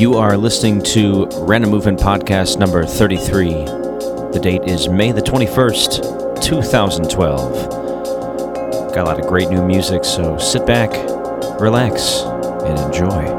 You are listening to Random Movement Podcast number 33. The date is May the 21st, 2012. Got a lot of great new music, so sit back, relax, and enjoy.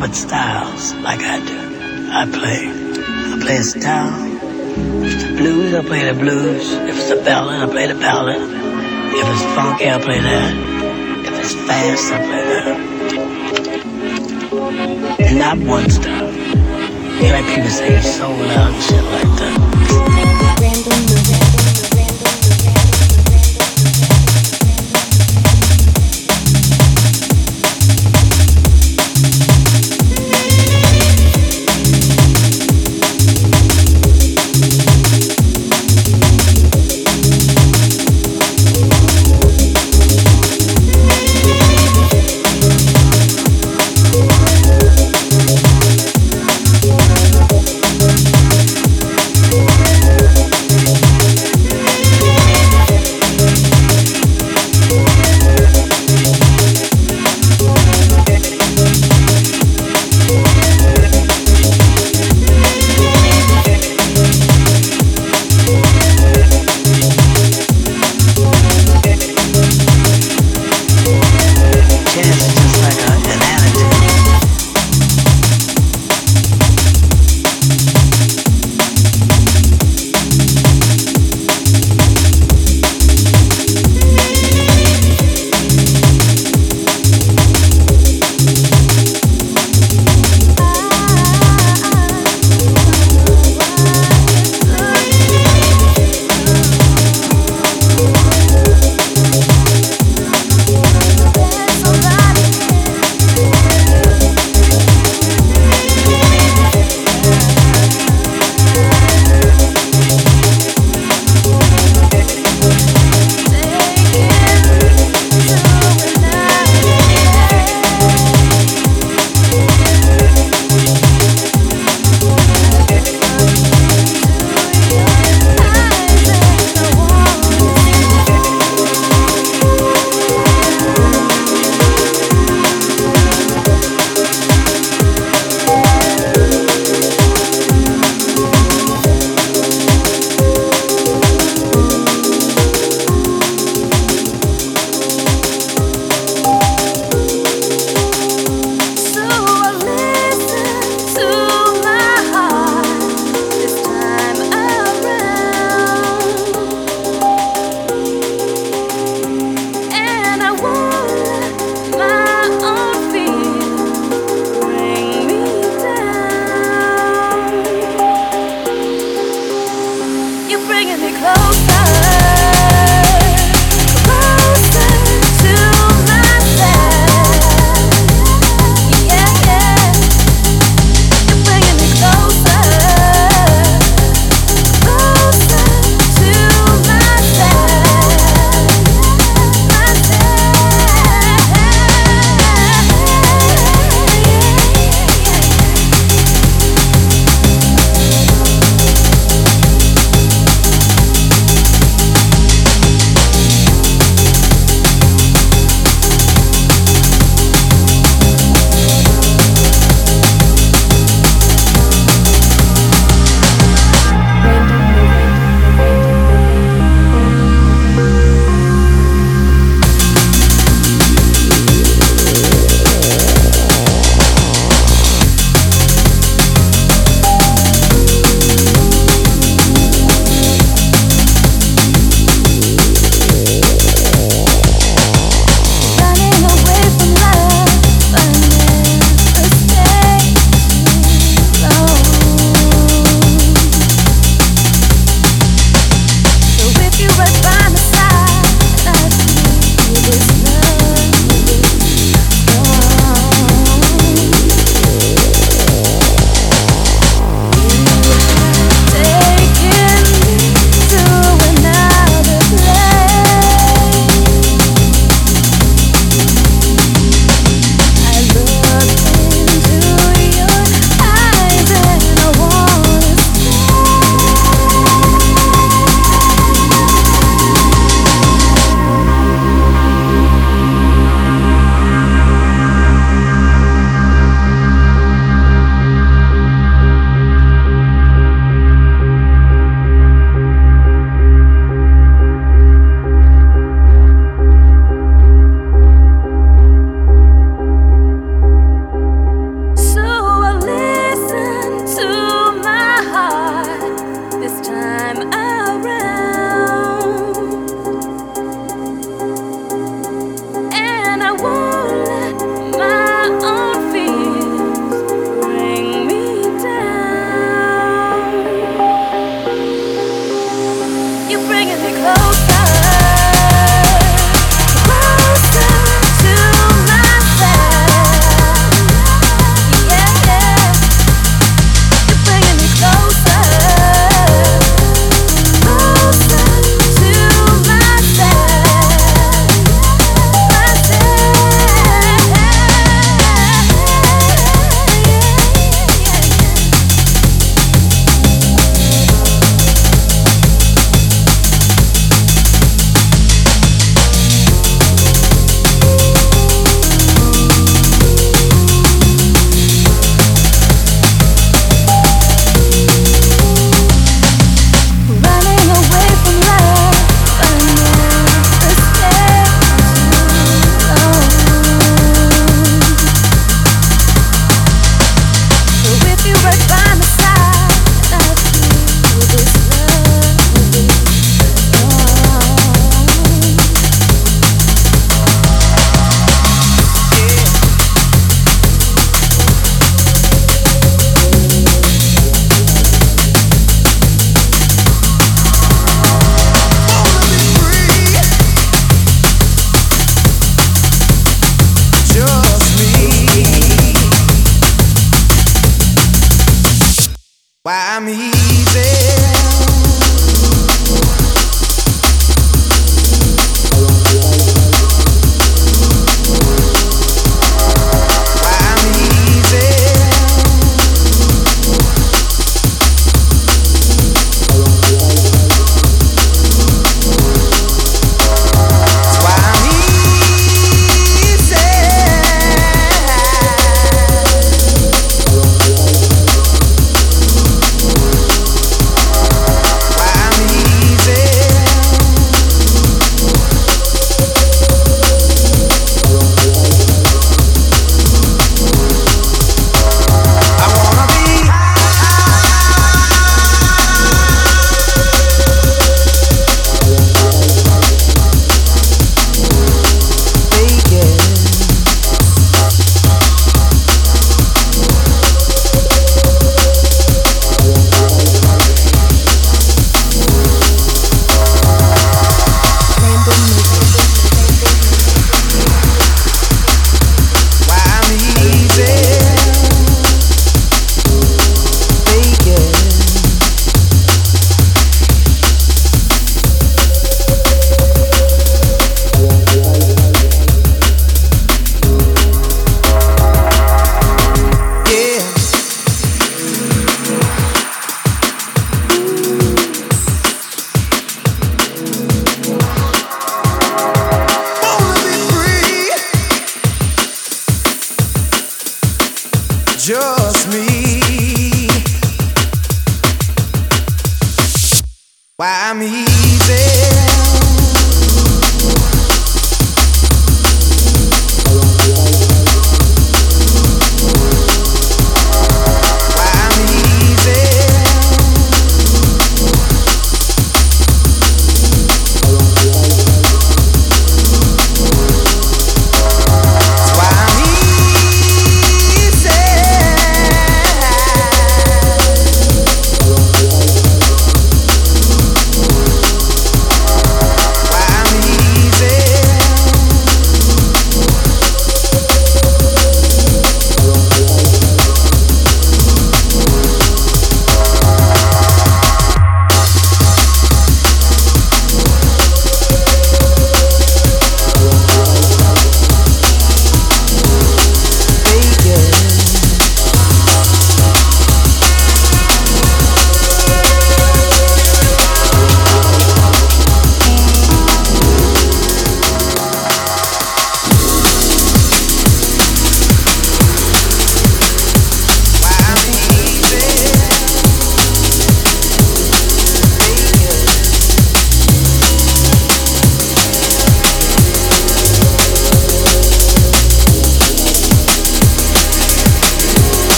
But styles like I do. I play. I play a style. If it's the blues, I play the blues. If it's a ballad, I play the ballad. If it's funky, I play that. If it's fast, I play that. And Not one style. You like people say so loud and shit like that.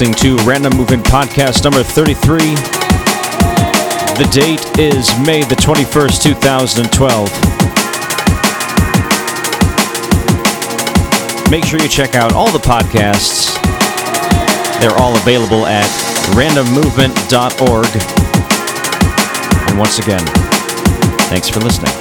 Listening to Random Movement Podcast number 33. The date is May the 21st, 2012. Make sure you check out all the podcasts. They're all available at randommovement.org. And once again, thanks for listening.